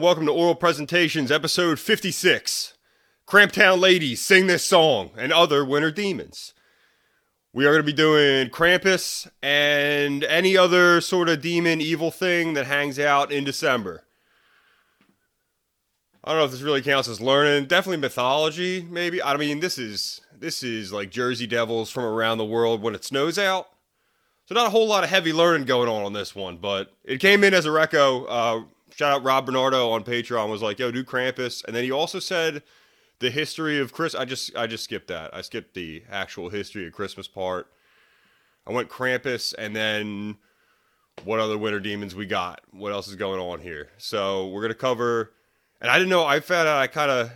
welcome to Oral Presentations, episode 56. Cramptown Ladies Sing This Song and Other Winter Demons. We are going to be doing Krampus and any other sort of demon evil thing that hangs out in December. I don't know if this really counts as learning. Definitely mythology, maybe. I mean, this is this is like Jersey Devils from around the world when it snows out. So not a whole lot of heavy learning going on on this one, but it came in as a reco. Uh, shout out Rob Bernardo on Patreon was like, "Yo, do Krampus," and then he also said the history of Chris. I just I just skipped that. I skipped the actual history of Christmas part. I went Krampus, and then what other winter demons we got? What else is going on here? So we're gonna cover. And I didn't know. I found out I kind of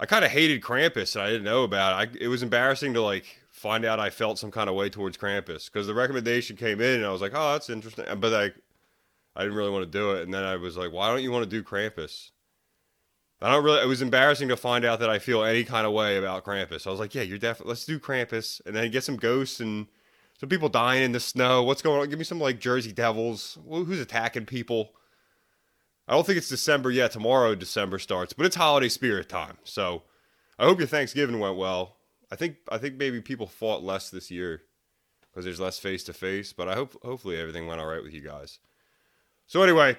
I kind of hated Krampus, and I didn't know about it. I, it was embarrassing to like find out I felt some kind of way towards Krampus because the recommendation came in, and I was like, "Oh, that's interesting," but I, I didn't really want to do it. And then I was like, "Why don't you want to do Krampus?" I don't really. It was embarrassing to find out that I feel any kind of way about Krampus. I was like, "Yeah, you're definitely. Let's do Krampus, and then get some ghosts and some people dying in the snow. What's going on? Give me some like Jersey Devils. Who's attacking people?" I don't think it's December yet. Tomorrow December starts, but it's holiday spirit time. So I hope your Thanksgiving went well. I think I think maybe people fought less this year because there's less face to face. But I hope hopefully everything went all right with you guys. So anyway,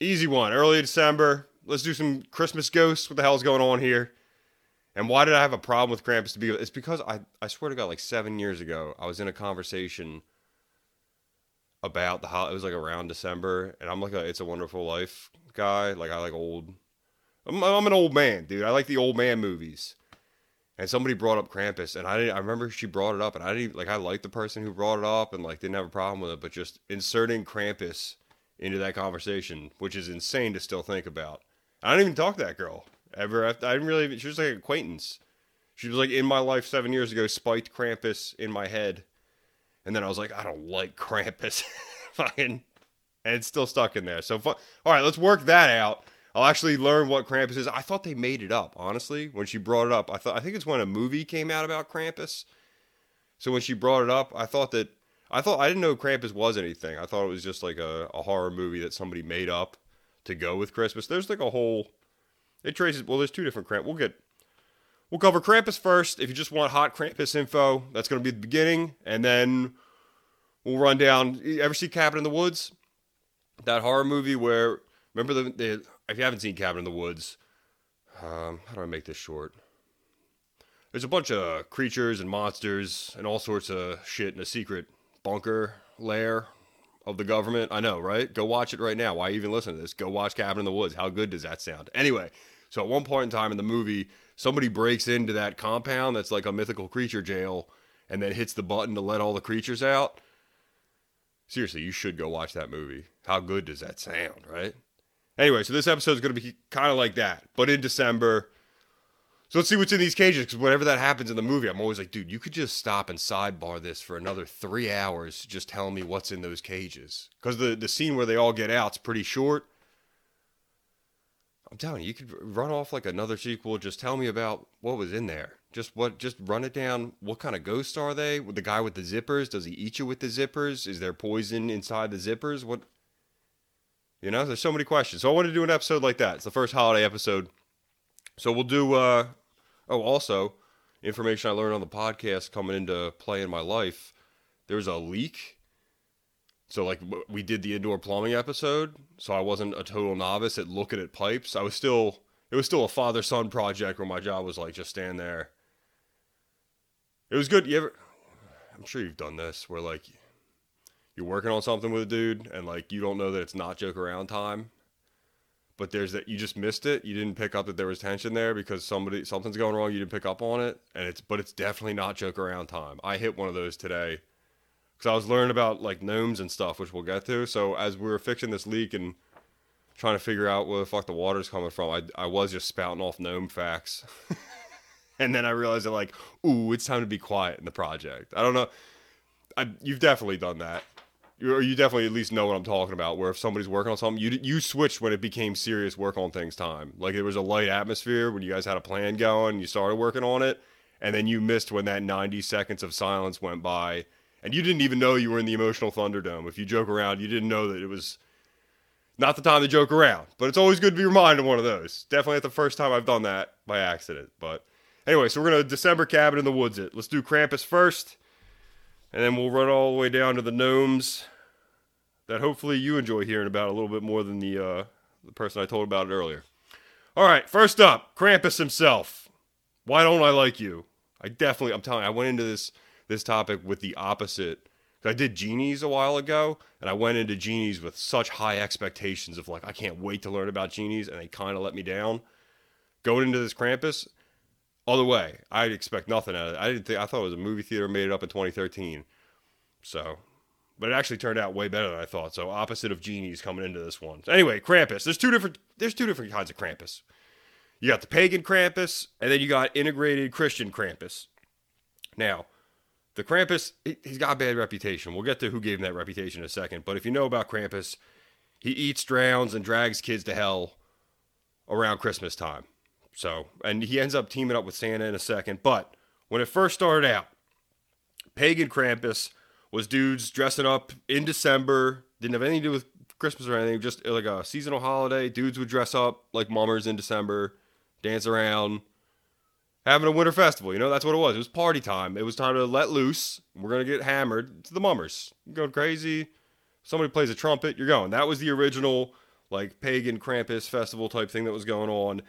easy one. Early December. Let's do some Christmas ghosts. What the hell's going on here? And why did I have a problem with Krampus to be? It's because I I swear to God, like seven years ago, I was in a conversation about the holiday. It was like around December, and I'm like a It's a Wonderful Life guy. Like I like old. I'm, I'm an old man, dude. I like the old man movies. And somebody brought up Krampus, and I didn't. I remember she brought it up, and I didn't like. I liked the person who brought it up, and like didn't have a problem with it. But just inserting Krampus into that conversation, which is insane to still think about. I didn't even talk to that girl ever. I didn't really. Even, she was like an acquaintance. She was like in my life seven years ago. Spiked Krampus in my head, and then I was like, I don't like Krampus, fucking, and it's still stuck in there. So, fu- all right, let's work that out. I'll actually learn what Krampus is. I thought they made it up, honestly. When she brought it up, I thought I think it's when a movie came out about Krampus. So when she brought it up, I thought that I thought I didn't know Krampus was anything. I thought it was just like a, a horror movie that somebody made up to go with Christmas. There's like a whole it traces well, there's two different Krampus. We'll get we'll cover Krampus first. If you just want hot Krampus info, that's gonna be the beginning, and then we'll run down you ever see Cabin in the Woods? That horror movie where remember the, the if you haven't seen Cabin in the Woods, um, how do I make this short? There's a bunch of creatures and monsters and all sorts of shit in a secret bunker lair of the government. I know, right? Go watch it right now. Why even listen to this? Go watch Cabin in the Woods. How good does that sound? Anyway, so at one point in time in the movie, somebody breaks into that compound that's like a mythical creature jail and then hits the button to let all the creatures out. Seriously, you should go watch that movie. How good does that sound, right? Anyway, so this episode is going to be kind of like that, but in December. So let's see what's in these cages, because whenever that happens in the movie, I'm always like, dude, you could just stop and sidebar this for another three hours, just telling me what's in those cages. Because the, the scene where they all get out's pretty short. I'm telling you, you could run off like another sequel. Just tell me about what was in there. Just what, just run it down. What kind of ghosts are they? The guy with the zippers, does he eat you with the zippers? Is there poison inside the zippers? What, you know, there's so many questions. So I want to do an episode like that. It's the first holiday episode. So we'll do. Uh, oh, also, information I learned on the podcast coming into play in my life. There's a leak. So like we did the indoor plumbing episode, so I wasn't a total novice at looking at pipes. I was still. It was still a father son project where my job was like just stand there. It was good. You ever? I'm sure you've done this where like you're working on something with a dude and like you don't know that it's not joke around time but there's that you just missed it. You didn't pick up that there was tension there because somebody something's going wrong. You didn't pick up on it. And it's but it's definitely not joke around time. I hit one of those today because i was learning about like gnomes and stuff which we'll get to. So as we were fixing this leak and trying to figure out where the fuck the water's coming from i, I was just spouting off gnome facts. And then i realized that like ooh it's time to be quiet in the project. I don't know. I, you've definitely done that you you definitely at least know what I'm talking about. Where if somebody's working on something, you you switched when it became serious work on things time. Like it was a light atmosphere when you guys had a plan going, you started working on it, and then you missed when that 90 seconds of silence went by, and you didn't even know you were in the emotional thunderdome. If you joke around, you didn't know that it was not the time to joke around, but it's always good to be reminded of one of those. Definitely not the first time I've done that by accident. But anyway, so we're gonna December cabin in the woods it. Let's do Krampus first, and then we'll run all the way down to the gnomes that hopefully you enjoy hearing about a little bit more than the uh, the person I told about it earlier. All right, first up, Krampus himself. Why don't I like you? I definitely, I'm telling you, I went into this this topic with the opposite. I did genies a while ago, and I went into genies with such high expectations of like, I can't wait to learn about genies, and they kind of let me down. Going into this Krampus, other way, I'd expect nothing out of it. I didn't think I thought it was a movie theater made it up in 2013. So, but it actually turned out way better than I thought. So opposite of genies coming into this one. So anyway, Krampus. There's two different. There's two different kinds of Krampus. You got the pagan Krampus, and then you got integrated Christian Krampus. Now, the Krampus, he's got a bad reputation. We'll get to who gave him that reputation in a second. But if you know about Krampus, he eats, drowns, and drags kids to hell around Christmas time. So, and he ends up teaming up with Santa in a second. But when it first started out, pagan Krampus was dudes dressing up in December, didn't have anything to do with Christmas or anything, just like a seasonal holiday. Dudes would dress up like mummers in December, dance around, having a winter festival. You know, that's what it was. It was party time. It was time to let loose. We're gonna get hammered. It's the mummers. You're going crazy. Somebody plays a trumpet. You're going. That was the original like pagan Krampus festival type thing that was going on.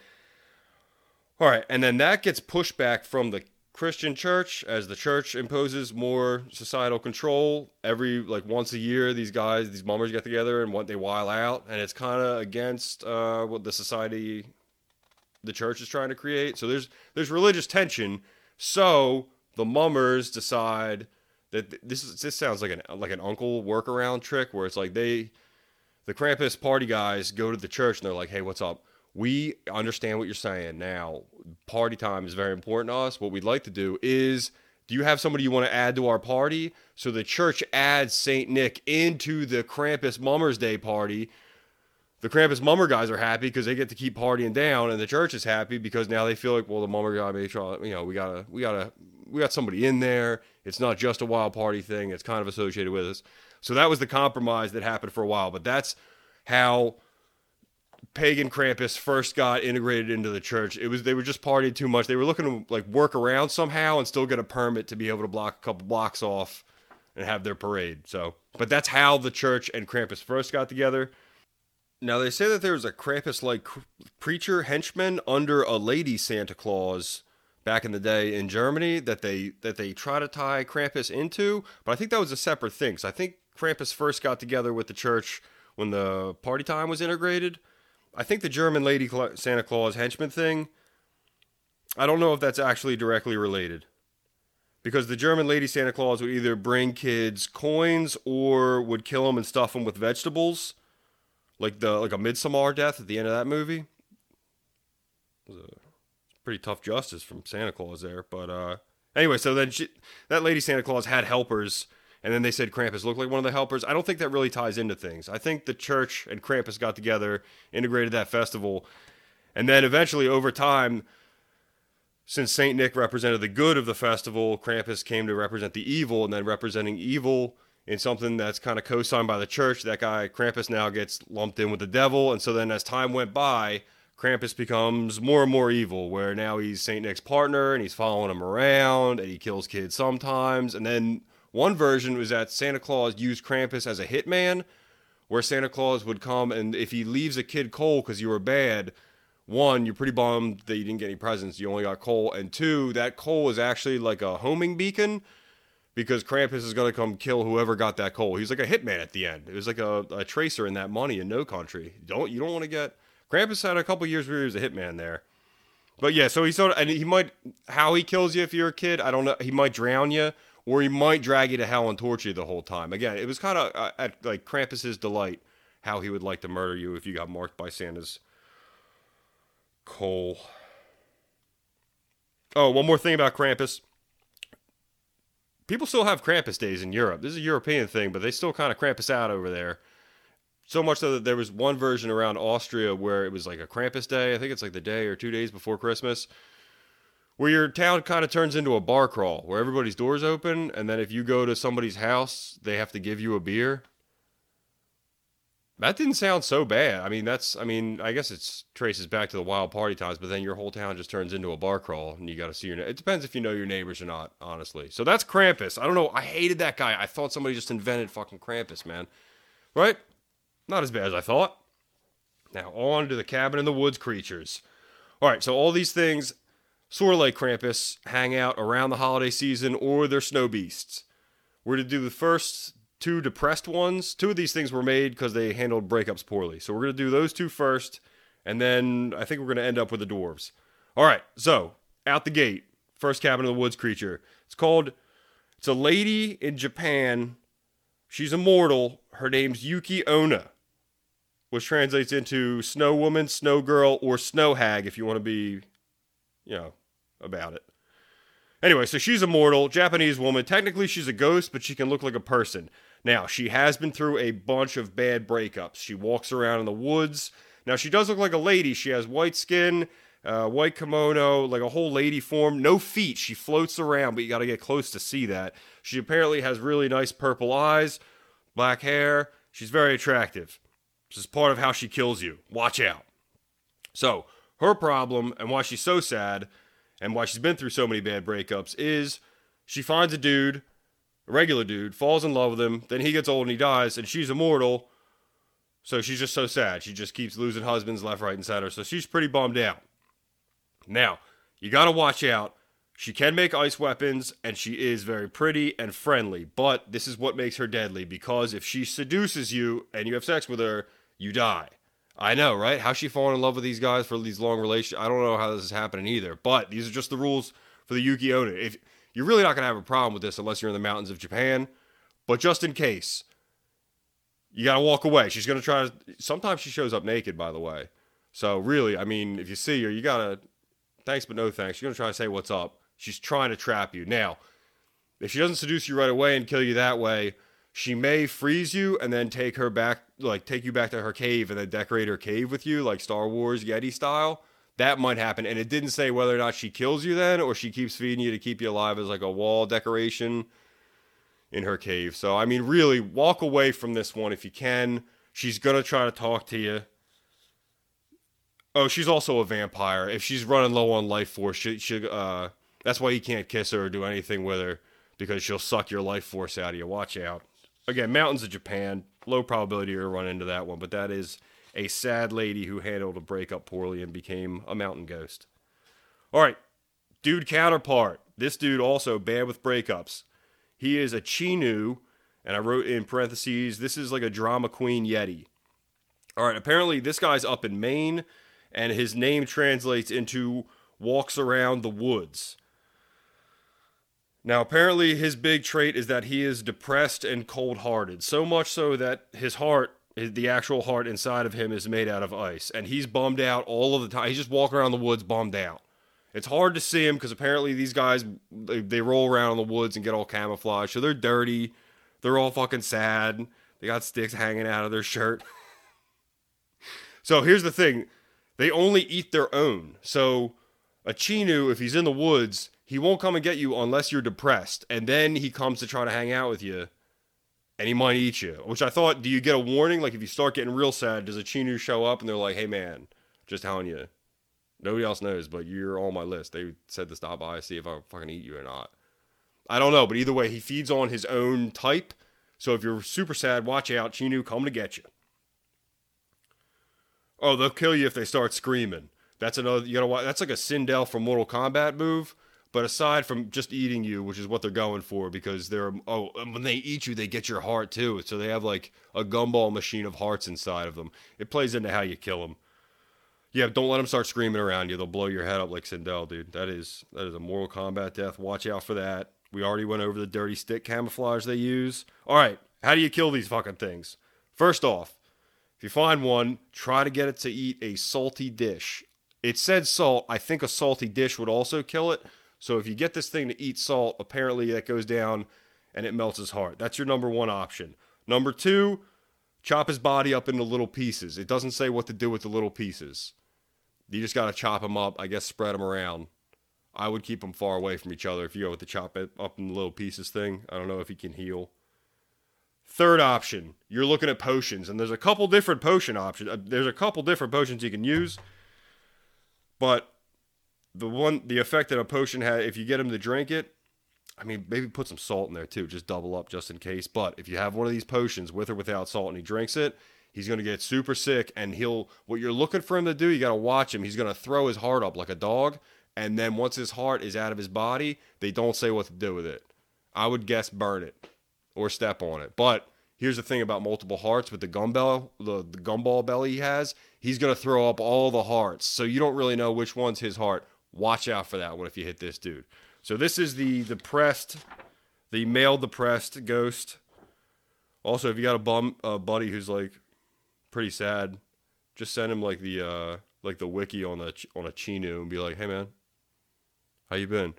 All right, and then that gets pushed back from the Christian church as the church imposes more societal control. Every like once a year, these guys, these mummers get together and what they while out, and it's kind of against uh, what the society, the church is trying to create. So there's there's religious tension. So the mummers decide that this is this sounds like an like an uncle workaround trick where it's like they, the Krampus party guys go to the church and they're like, hey, what's up? We understand what you're saying. Now, party time is very important to us. What we'd like to do is do you have somebody you want to add to our party? So the church adds St. Nick into the Krampus Mummers Day party. The Krampus Mummer guys are happy because they get to keep partying down, and the church is happy because now they feel like, well, the Mummer guy made sure, you know, we gotta, we gotta, we got somebody in there. It's not just a wild party thing. It's kind of associated with us. So that was the compromise that happened for a while. But that's how pagan Krampus first got integrated into the church, it was they were just partying too much. They were looking to like work around somehow and still get a permit to be able to block a couple blocks off and have their parade. So, but that's how the church and Krampus first got together. Now they say that there was a Krampus-like preacher henchman under a lady Santa Claus back in the day in Germany that they that they try to tie Krampus into, but I think that was a separate thing. So I think Krampus first got together with the church when the party time was integrated I think the German Lady Santa Claus henchman thing, I don't know if that's actually directly related. Because the German Lady Santa Claus would either bring kids coins or would kill them and stuff them with vegetables. Like the like a Midsommar death at the end of that movie. It was a pretty tough justice from Santa Claus there. But uh, anyway, so then she, that Lady Santa Claus had helpers and then they said Krampus looked like one of the helpers. I don't think that really ties into things. I think the church and Krampus got together, integrated that festival, and then eventually, over time, since Saint Nick represented the good of the festival, Krampus came to represent the evil, and then representing evil in something that's kind of co-signed by the church. That guy Krampus now gets lumped in with the devil, and so then as time went by. Krampus becomes more and more evil, where now he's Saint Nick's partner and he's following him around and he kills kids sometimes. And then one version was that Santa Claus used Krampus as a hitman, where Santa Claus would come and if he leaves a kid cold because you were bad, one, you're pretty bummed that you didn't get any presents, you only got coal, and two, that coal is actually like a homing beacon because Krampus is going to come kill whoever got that coal. He's like a hitman at the end. It was like a, a tracer in that money in No Country. Don't you don't want to get Krampus had a couple years where he was a hitman there. But yeah, so he sort of and he might how he kills you if you're a kid. I don't know. He might drown you or he might drag you to hell and torture you the whole time. Again, it was kind of uh, at like Krampus's delight how he would like to murder you if you got marked by Santa's coal. Oh, one more thing about Krampus. People still have Krampus days in Europe. This is a European thing, but they still kind of Krampus out over there. So much so that there was one version around Austria where it was like a Krampus day. I think it's like the day or two days before Christmas where your town kind of turns into a bar crawl where everybody's doors open and then if you go to somebody's house they have to give you a beer That didn't sound so bad. I mean, that's, I mean, I guess it's traces back to the wild party times, but then your whole town just turns into a bar crawl and you got to see your, it depends if you know your neighbors or not, honestly. So that's Krampus. I don't know. I hated that guy. I thought somebody just invented fucking Krampus, man. Right? Not as bad as I thought. Now, on to the cabin in the woods creatures. All right, so all these things, sort of Krampus, hang out around the holiday season or they're snow beasts. We're to do the first two depressed ones. Two of these things were made because they handled breakups poorly. So we're going to do those two first, and then I think we're going to end up with the dwarves. All right, so out the gate, first cabin in the woods creature. It's called, it's a lady in Japan. She's immortal. Her name's Yuki Onna, which translates into snow woman, snow girl, or snow hag if you want to be, you know, about it. Anyway, so she's immortal, Japanese woman. Technically, she's a ghost, but she can look like a person. Now, she has been through a bunch of bad breakups. She walks around in the woods. Now, she does look like a lady. She has white skin, uh, white kimono, like a whole lady form. No feet. She floats around, but you got to get close to see that. She apparently has really nice purple eyes, black hair. She's very attractive. This is part of how she kills you. Watch out. So, her problem and why she's so sad and why she's been through so many bad breakups is she finds a dude a regular dude, falls in love with him, then he gets old and he dies, and she's immortal. So she's just so sad. She just keeps losing husbands left, right, and center. So she's pretty bummed out. Now, you got to watch out. She can make ice weapons, and she is very pretty and friendly. But this is what makes her deadly because if she seduces you and you have sex with her, you die. I know, right? How she falling in love with these guys for these long relations? I don't know how this is happening either. But these are just the rules for the Yuki Onna. If you're really not to have a problem with this unless you're in the mountains of Japan. But just in case, you got to walk away. She's to try to. Sometimes she shows up naked, by the way. So really, I mean, if you see her, you got to. Thanks, but no thanks. Going to try to say what's up. She's trying to trap you. Now, if she doesn't seduce you right away and kill you that way, she may freeze you and then take her back, like take you back to her cave and then decorate her cave with you, like Star Wars Yeti style that might happen. And it didn't say whether or not she kills you then or she keeps feeding you to keep you alive as like a wall decoration in her cave. So, I mean, really, walk away from this one if you can. She's going to try to talk to you. Oh, she's also a vampire. If she's running low on life force, she, she uh, that's why you can't kiss her or do anything with her because she'll suck your life force out of you. Watch out. Again, mountains of Japan. Low probability you'll run into that one, but that is a sad lady who handled a breakup poorly and became a mountain ghost. All right, dude counterpart. This dude also bad with breakups. He is a Chenoo, and I wrote in parentheses, this is like a drama queen Yeti. All right, apparently this guy's up in Maine, and his name translates into walks around the woods. Now, apparently, his big trait is that he is depressed and cold hearted, so much so that his heart the actual heart inside of him is made out of ice, and he's bummed out all of the time. He's just walking around the woods bummed out. It's hard to see him because apparently these guys they, they roll around in the woods and get all camouflaged, so they're dirty. They're all fucking sad. They got sticks hanging out of their shirt. so here's the thing: they only eat their own. So a Chenoo, if he's in the woods, he won't come and get you unless you're depressed, and then he comes to try to hang out with you and he might eat you. Which I thought, do you get a warning? Like if you start getting real sad, does a Chenoo show up and they're like, "Hey man, just telling you, nobody else knows, but you're on my list." They said to stop by, see if I fucking eat you or not. I don't know, but either way, he feeds on his own type. So if you're super sad, watch out. Chenoo come to get you. Oh, they'll kill you if they start screaming. That's another. You gotta watch. That's like a Sindel from Mortal Kombat move but aside from just eating you, which is what they're going for, because they're oh, when they eat you, they get your heart too. So they have like a gumball machine of hearts inside of them. It plays into how you kill them. Yeah, don't let them start screaming around you. They'll blow your head up like Sindel, dude. That is that is a Mortal Kombat death. Watch out for that. We already went over the dirty stick camouflage they use. All right, how do you kill these fucking things? First off, if you find one, try to get it to eat a salty dish. It said salt. I think a salty dish would also kill it so if you get this thing to eat salt, apparently that goes down and it melts his heart. That's your number one option. Number two, chop his body up into little pieces. It doesn't say what to do with the little pieces. You just got to chop them up, I guess spread them around. I would keep them far away from each other if you go with the chop it up in little pieces thing. I don't know if he can heal. Third option, you're looking at potions, and there's a couple different potion options. Uh, there's a couple different potions you can use, but the one, the effect that a potion has, if you get him to drink it, I mean, maybe put some salt in there too, just double up just in case. But if you have one of these potions with or without salt and he drinks it, he's going to get super sick and he'll, what you're looking for him to do, you got to watch him. He's going to throw his heart up like a dog. And then once his heart is out of his body, they don't say what to do with it. I would guess burn it or step on it. But here's the thing about multiple hearts with the gumball, the, the gumball belly he has, he's going to throw up all the hearts. So you don't really know which one's his heart. Watch out for that one if you hit this dude. So this is the depressed, the male depressed ghost. Also, if you got a bum a buddy who's like pretty sad, just send him like the uh like the wiki on a on a Chenoo and be like, "Hey man, how you been?"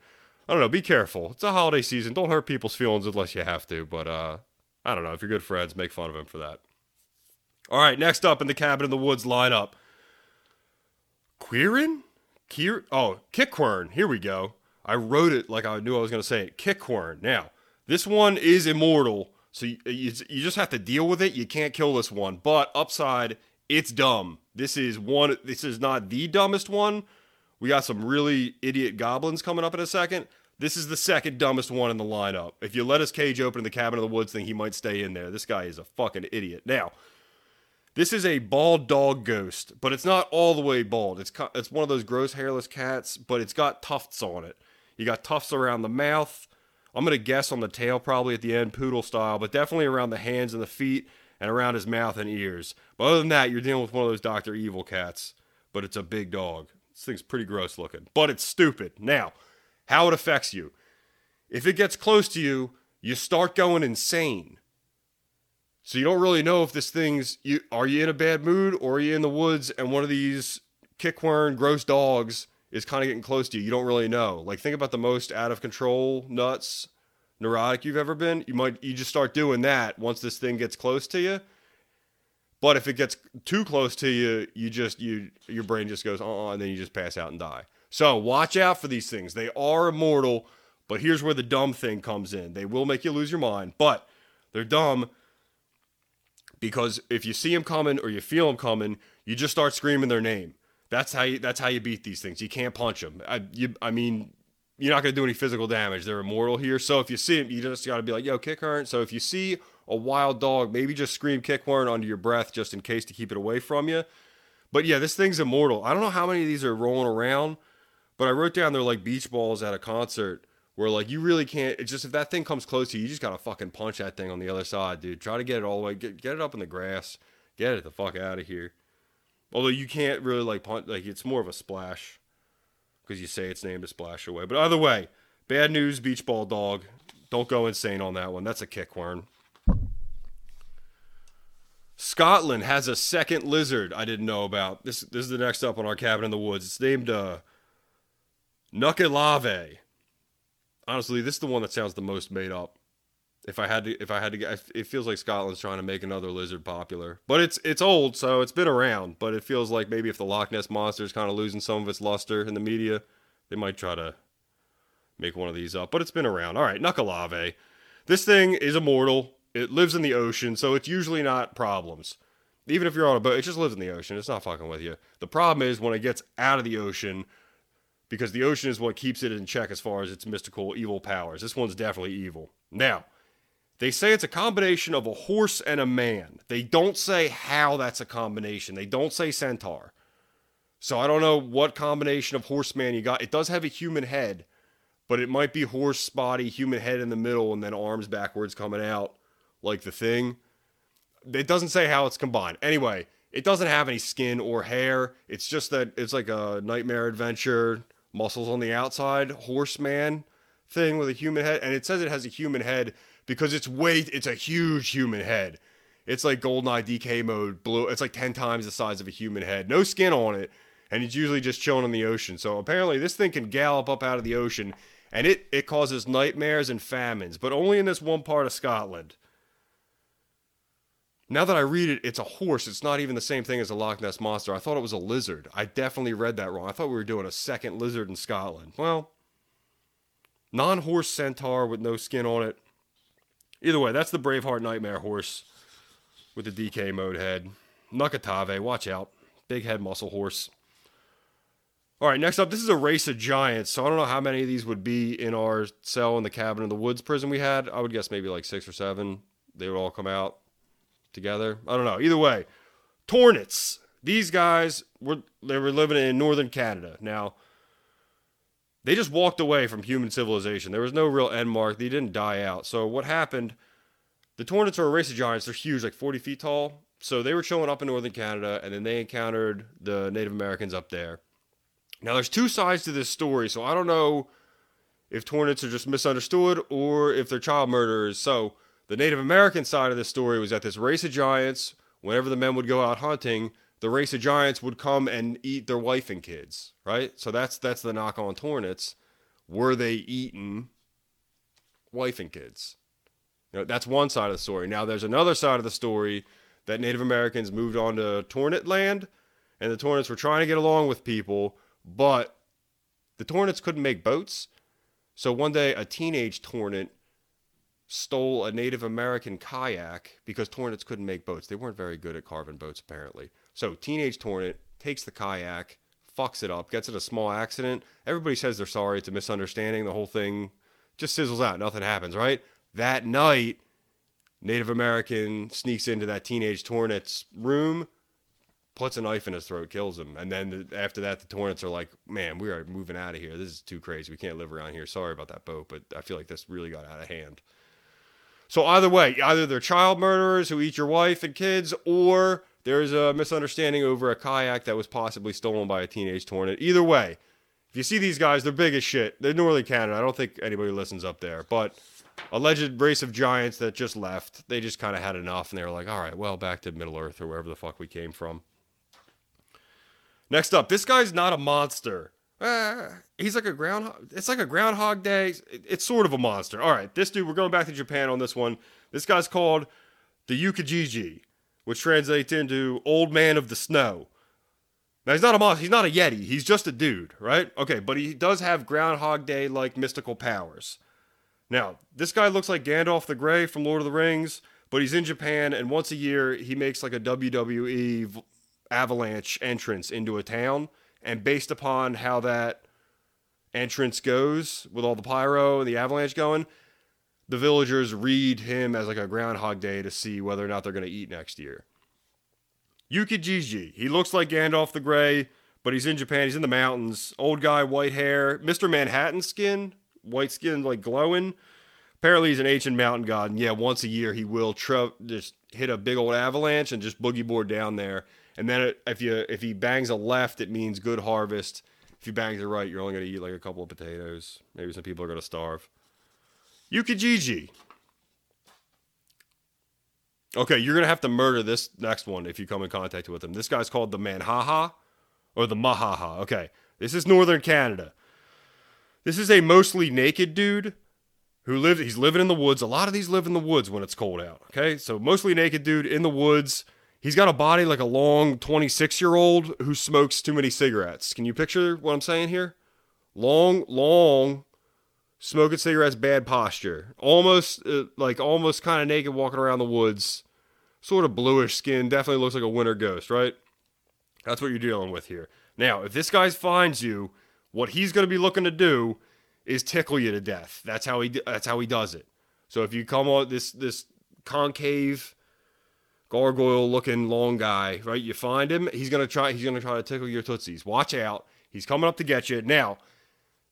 I don't know. Be careful. It's a holiday season. Don't hurt people's feelings unless you have to. But uh, I don't know. If you're good friends, make fun of him for that. All right. Next up in the cabin in the woods lineup, Queerin, Kier. Oh, Kickquern. Here we go. I wrote it like I knew I was going to say it. Kickquern. Now, this one is immortal, so you, you you just have to deal with it. You can't kill this one. But upside, it's dumb. This is one. This is not the dumbest one. We got some really idiot goblins coming up in a second. This is the second dumbest one in the lineup. If you let his cage open in the cabin of the woods thing, he might stay in there. This guy is a fucking idiot. Now, this is a bald dog ghost, but it's not all the way bald. It's it's one of those gross hairless cats, but it's got tufts on it. You got tufts around the mouth. I'm gonna guess on the tail, probably at the end, poodle style, but definitely around the hands and the feet and around his mouth and ears. But other than that, you're dealing with one of those Doctor Evil cats. But it's a big dog. This thing's pretty gross looking, but it's stupid. Now how it affects you. If it gets close to you, you start going insane. So you don't really know if this thing's you are you in a bad mood or are you in the woods and one of these kickworm gross dogs is kind of getting close to you. You don't really know. Like think about the most out of control nuts neurotic you've ever been. You might you just start doing that once this thing gets close to you. But if it gets too close to you, you just you your brain just goes uh and then you just pass out and die. So watch out for these things. They are immortal, but here's where the dumb thing comes in. They will make you lose your mind, but they're dumb because if you see them coming or you feel them coming, you just start screaming their name. That's how you that's how you beat these things. You can't punch them. I you I mean you're not going to do any physical damage. They're immortal here. So if you see them, you just got to be like, "Yo, kick her." So if you see a wild dog, maybe just scream kick horn under your breath just in case to keep it away from you. But yeah, this thing's immortal. I don't know how many of these are rolling around. But I wrote down they're like beach balls at a concert where like you really can't. It's just if that thing comes close to you, you just gotta fucking punch that thing on the other side, dude. Try to get it all the way, get, get it up in the grass, get it the fuck out of here. Although you can't really like punch, like it's more of a splash because you say its name to splash away. But either way, bad news, beach ball dog. Don't go insane on that one. That's a kickworm. Scotland has a second lizard I didn't know about. This this is the next up on our cabin in the woods. It's named uh, Nuckelavee. Honestly, this is the one that sounds the most made up. If I had to, if I had to, it feels like Scotland's trying to make another lizard popular. But it's it's old, so it's been around. But it feels like maybe if the Loch Ness monster is kind of losing some of its luster in the media, they might try to make one of these up. But it's been around. All right, Nuckelavee. This thing is immortal. It lives in the ocean, so it's usually not problems. Even if you're on a boat, it just lives in the ocean. It's not fucking with you. The problem is when it gets out of the ocean because the ocean is what keeps it in check as far as its mystical evil powers. This one's definitely evil. Now, they say it's a combination of a horse and a man. They don't say how that's a combination. They don't say centaur. So I don't know what combination of horseman you got. It does have a human head, but it might be horse body, human head in the middle, and then arms backwards coming out like the thing. It doesn't say how it's combined. Anyway, it doesn't have any skin or hair. It's just that it's like a nightmare adventure muscles on the outside horseman thing with a human head. And it says it has a human head because its weight it's a huge human head. It's like goldeneye dk mode blue it's like 10 times the size of a human head. No skin on it. And it's usually just chilling in the ocean. So apparently this thing can gallop up out of the ocean and it it causes nightmares and famines but only in this one part of scotland now that I read it, it's a horse. It's not even the same thing as a Loch Ness monster. I thought it was a lizard. I definitely read that wrong. I thought we were doing a second lizard in Scotland. Well, non horse centaur with no skin on it. Either way, that's the Braveheart Nightmare horse with the DK mode head. Nukatave, watch out. Big head muscle horse. All right, next up, this is a race of giants. So I don't know how many of these would be in our cell in the cabin in the woods prison we had. I would guess maybe like six or seven. They would all come out together. I don't know. Either way, Tornets. These guys were they were living in northern Canada. Now, they just walked away from human civilization. There was no real end mark. They didn't die out. So what happened? The Tornets are a race of giants. They're huge, like 40 feet tall. So they were showing up in northern Canada, and then they encountered the Native Americans up there. Now, there's two sides to this story, so I don't know if Tornets are just misunderstood or if they're child murderers. So the Native American side of this story was that this race of giants, whenever the men would go out hunting, the race of giants would come and eat their wife and kids, right? So that's that's the knock on Tornets. Were they eaten wife and kids? You know, that's one side of the story. Now there's another side of the story that Native Americans moved on to Tornet land, and the Tornets were trying to get along with people, but the Tornets couldn't make boats. So one day a teenage Tornet stole a Native American kayak because Tornets couldn't make boats. They weren't very good at carving boats, apparently. So, Teenage Tornet takes the kayak, fucks it up, gets in a small accident. Everybody says they're sorry. It's a misunderstanding. The whole thing just sizzles out. Nothing happens, right? That night, Native American sneaks into that Teenage Tornet's room, puts a knife in his throat, kills him. And then after that, the Tornets are like, man, we are moving out of here. This is too crazy. We can't live around here. Sorry about that boat, but I feel like this really got out of hand. So either way, either they're child murderers who eat your wife and kids, or there's a misunderstanding over a kayak that was possibly stolen by a teenage tornado. Either way, if you see these guys, they're big as shit. They're Northern Canada. I don't think anybody listens up there, but alleged race of giants that just left. They just kind of had enough, and they were like, "All right, well, back to Middle Earth or wherever the fuck we came from." Next up, this guy's not a monster. Uh, he's like a groundhog. It's like a Groundhog Day. It's sort of a monster. All right, this dude. We're going back to Japan on this one. This guy's called the Ukijiji, which translates into Old Man of the Snow. Now he's not a monster. He's not a yeti. He's just a dude, right? Okay, but he does have Groundhog Day like mystical powers. Now this guy looks like Gandalf the Grey from Lord of the Rings, but he's in Japan, and once a year he makes like a WWE avalanche entrance into a town and based upon how that entrance goes with all the pyro and the avalanche going, the villagers read him as like a Groundhog Day to see whether or not they're going to eat next year. Ukijiji, he looks like Gandalf the Grey, but he's in Japan. He's in the mountains. Old guy, white hair, Mr. Manhattan skin, white skin, like glowing. Apparently, he's an ancient mountain god, and yeah, once a year he will tr- just hit a big old avalanche and just boogie board down there and then if you if he bangs a left, it means good harvest. If he bangs the right, you're only going to eat like a couple of potatoes. Maybe some people are going to starve. Ukijiji. Okay, you're going to have to murder this next one if you come in contact with him. This guy's called the Manhaha or the Mahaha. Okay, this is northern Canada. This is a mostly naked dude who lives, he's living in the woods. A lot of these live in the woods when it's cold out. Okay, so mostly naked dude in the woods He's got a body like a long 26 year old who smokes too many cigarettes. Can you picture what I'm saying here? Long, long, smoking cigarettes, bad posture. Almost uh, like almost kind of naked walking around the woods. Sort of bluish skin. Definitely looks like a winter ghost, right? That's what you're dealing with here. Now, if this guy finds you, what he's going to be looking to do is tickle you to death. That's how he that's how he does it. So if you come on this this concave gargoyle looking long guy, right? You find him, he's gonna try he's gonna try to tickle your tootsies. Watch out. He's coming up to get you. Now,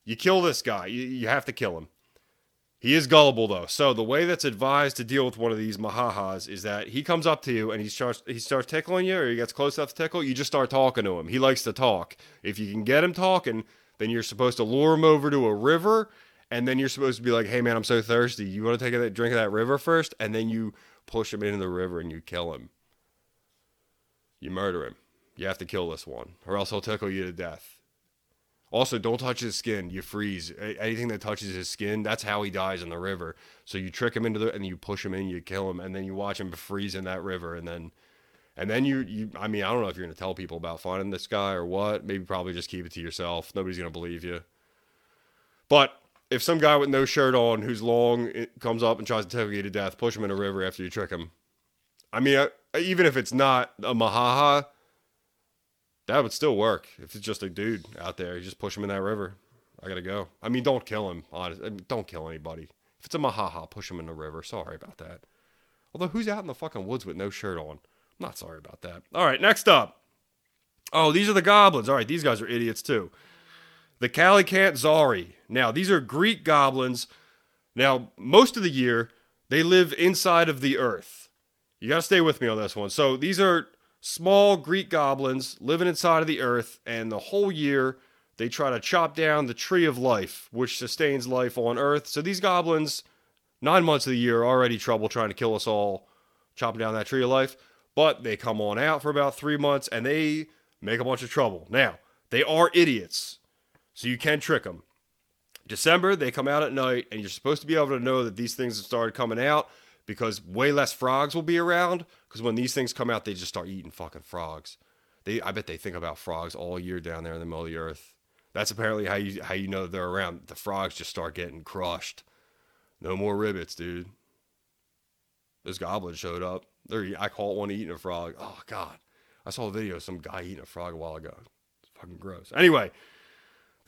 you kill this guy. You, you have to kill him. He is gullible though. So the way that's advised to deal with one of these mahahas is that he comes up to you and he starts he starts tickling you or he gets close enough to tickle, you just start talking to him. He likes to talk. If you can get him talking, then you're supposed to lure him over to a river and then you're supposed to be like, "Hey man, I'm so thirsty. You want to take a drink of that river first? And then you push him into the river and you kill him. You murder him. You have to kill this one, or else he'll tickle you to death. Also, don't touch his skin. You freeze. Anything that touches his skin, that's how he dies in the river. So you trick him into the, and you push him in, you kill him, and then you watch him freeze in that river, and then, and then you, you. I mean, I don't know if you're gonna tell people about finding this guy or what. Maybe probably just keep it to yourself. Nobody's gonna believe you. But if some guy with no shirt on who's long comes up and tries to choke you to death, push him in a river after you trick him. I mean, uh, even if it's not a Mahaha, that would still work. If it's just a dude out there, you just push him in that river. I gotta go. I mean, don't kill him. Honestly, I mean, don't kill anybody. If it's a Mahaha, push him in the river. Sorry about that. Although, who's out in the fucking woods with no shirt on? I'm not sorry about that. All right, next up. Oh, these are the goblins. All right, these guys are idiots too. The Calicant Now, these are Greek goblins. Now, most of the year, they live inside of the earth. You gotta stay with me on this one. So, these are small Greek goblins living inside of the earth, and the whole year, they try to chop down the tree of life, which sustains life on earth. So, these goblins, nine months of the year, already trouble trying to kill us all, chopping down that tree of life. But they come on out for about three months and they make a bunch of trouble. Now, they are idiots, so you can trick them. December, they come out at night, and you're supposed to be able to know that these things have started coming out because way less frogs will be around. Because when these things come out, they just start eating fucking frogs. They, I bet they think about frogs all year down there in the middle of the earth. That's apparently how you how you know they're around. The frogs just start getting crushed. No more ribbits, dude. This goblin showed up. There, I caught one eating a frog. Oh God. I saw a video of some guy eating a frog a while ago. It's fucking gross. Anyway,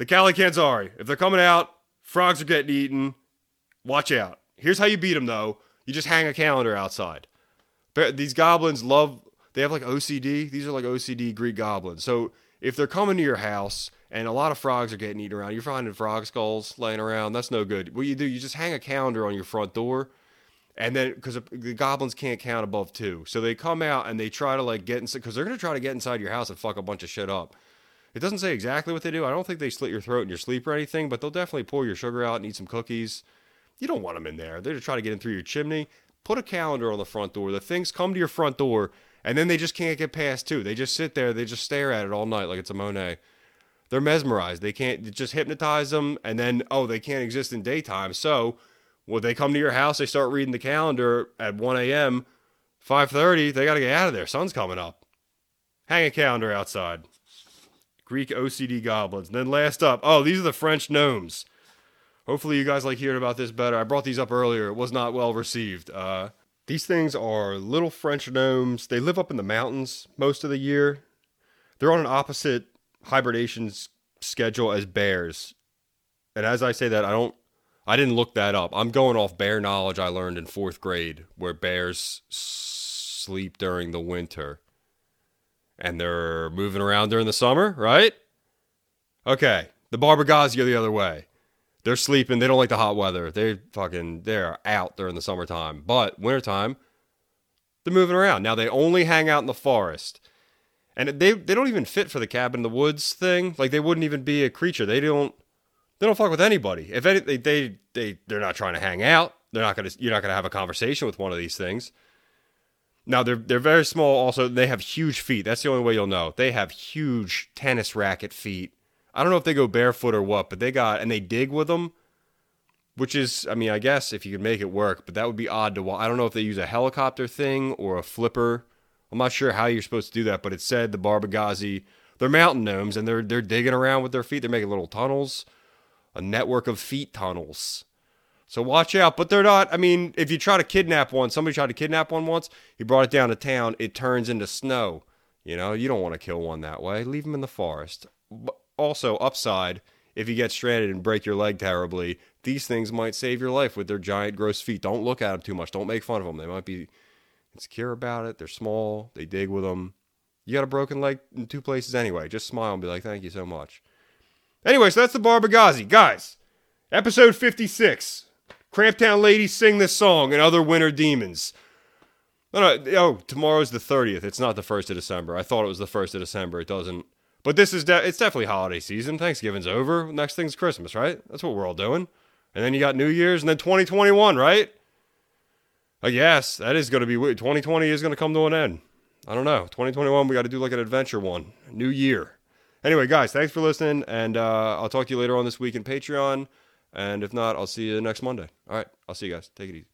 the Calicantari. If they're coming out, frogs are getting eaten. Watch out. Here's how you beat them, though. You just hang a calendar outside. These goblins love. They have like OCD. These are like OCD Greek goblins. So if they're coming to your house and a lot of frogs are getting eaten around, you're finding frog skulls laying around. That's no good. What you do, you just hang a calendar on your front door and then because the goblins can't count above two, so they come out and they try to like get inside because they're gonna try to get inside your house and fuck a bunch of shit up. It doesn't say exactly what they do. I don't think they slit your throat in your sleep or anything, but they'll definitely pull your sugar out and eat some cookies. You don't want them in there. They're to try to get in through your chimney. Put a calendar on the front door. The things come to your front door, and then they just can't get past two. They just sit there. They just stare at it all night like it's a Monet. They're mesmerized. They can't just hypnotize them, and then oh, they can't exist in daytime. So when they come to your house, they start reading the calendar at 1 a.m., 5.30, they got to get out of there. Sun's coming up. Hang a calendar outside. Greek OCD goblins. And then last up, oh, these are the French gnomes. Hopefully you guys like hearing about this better. I brought these up earlier. It was not well received. Uh, these things are little French gnomes. They live up in the mountains most of the year. They're on an opposite hibernation schedule as bears. And as I say that, I don't I didn't look that up. I'm going off bear knowledge I learned in fourth grade, where bears sleep during the winter and they're moving around during the summer, right? Okay, the Barbegazi go the other way. They're sleeping. They don't like the hot weather. They fucking they're out during the summertime, but wintertime, they're moving around. Now they only hang out in the forest, and they they don't even fit for the cabin in the woods thing. Like they wouldn't even be a creature. They don't they don't fuck with anybody. If any, they, they they they're not trying to hang out. They're not gonna. You're not gonna have a conversation with one of these things. Now they're they're very small. Also, they have huge feet. That's the only way you'll know. They have huge tennis racket feet. I don't know if they go barefoot or what, but they got and they dig with them, which is, I mean, I guess if you could make it work, but that would be odd to. I don't know if they use a helicopter thing or a flipper. I'm not sure how you're supposed to do that, but it said the Barbegazi, they're mountain gnomes and they're they're digging around with their feet. They're making little tunnels a network of feet tunnels. So watch out. But they're not, I mean, if you try to kidnap one, somebody tried to kidnap one once, he brought it down to town, it turns into snow. You know, you don't want to kill one that way. Leave them in the forest. But also, upside, if you get stranded and break your leg terribly, these things might save your life with their giant, gross feet. Don't look at them too much. Don't make fun of them. They might be insecure about it. They're small. They dig with them. You got a broken leg in two places anyway. Just smile and be like, thank you so much. Anyway, so that's the Barbegazi. Guys, episode 56. Cramptown ladies sing this song and other winter demons. No, no, oh, tomorrow's the 30th. It's not the 1st of December. I thought it was the 1st of December. It doesn't. But this is, de- it's definitely holiday season. Thanksgiving's over. Next thing's Christmas, right? That's what we're all doing. And then you got New Year's and then 2021, right? I guess that is going to be 2020 is going to come to an end. I don't know. 2021, we got to do like an adventure one. New year. Anyway, guys, thanks for listening, and uh, I'll talk to you later on this week in Patreon. And if not, I'll see you next Monday. All right, I'll see you guys. Take it easy.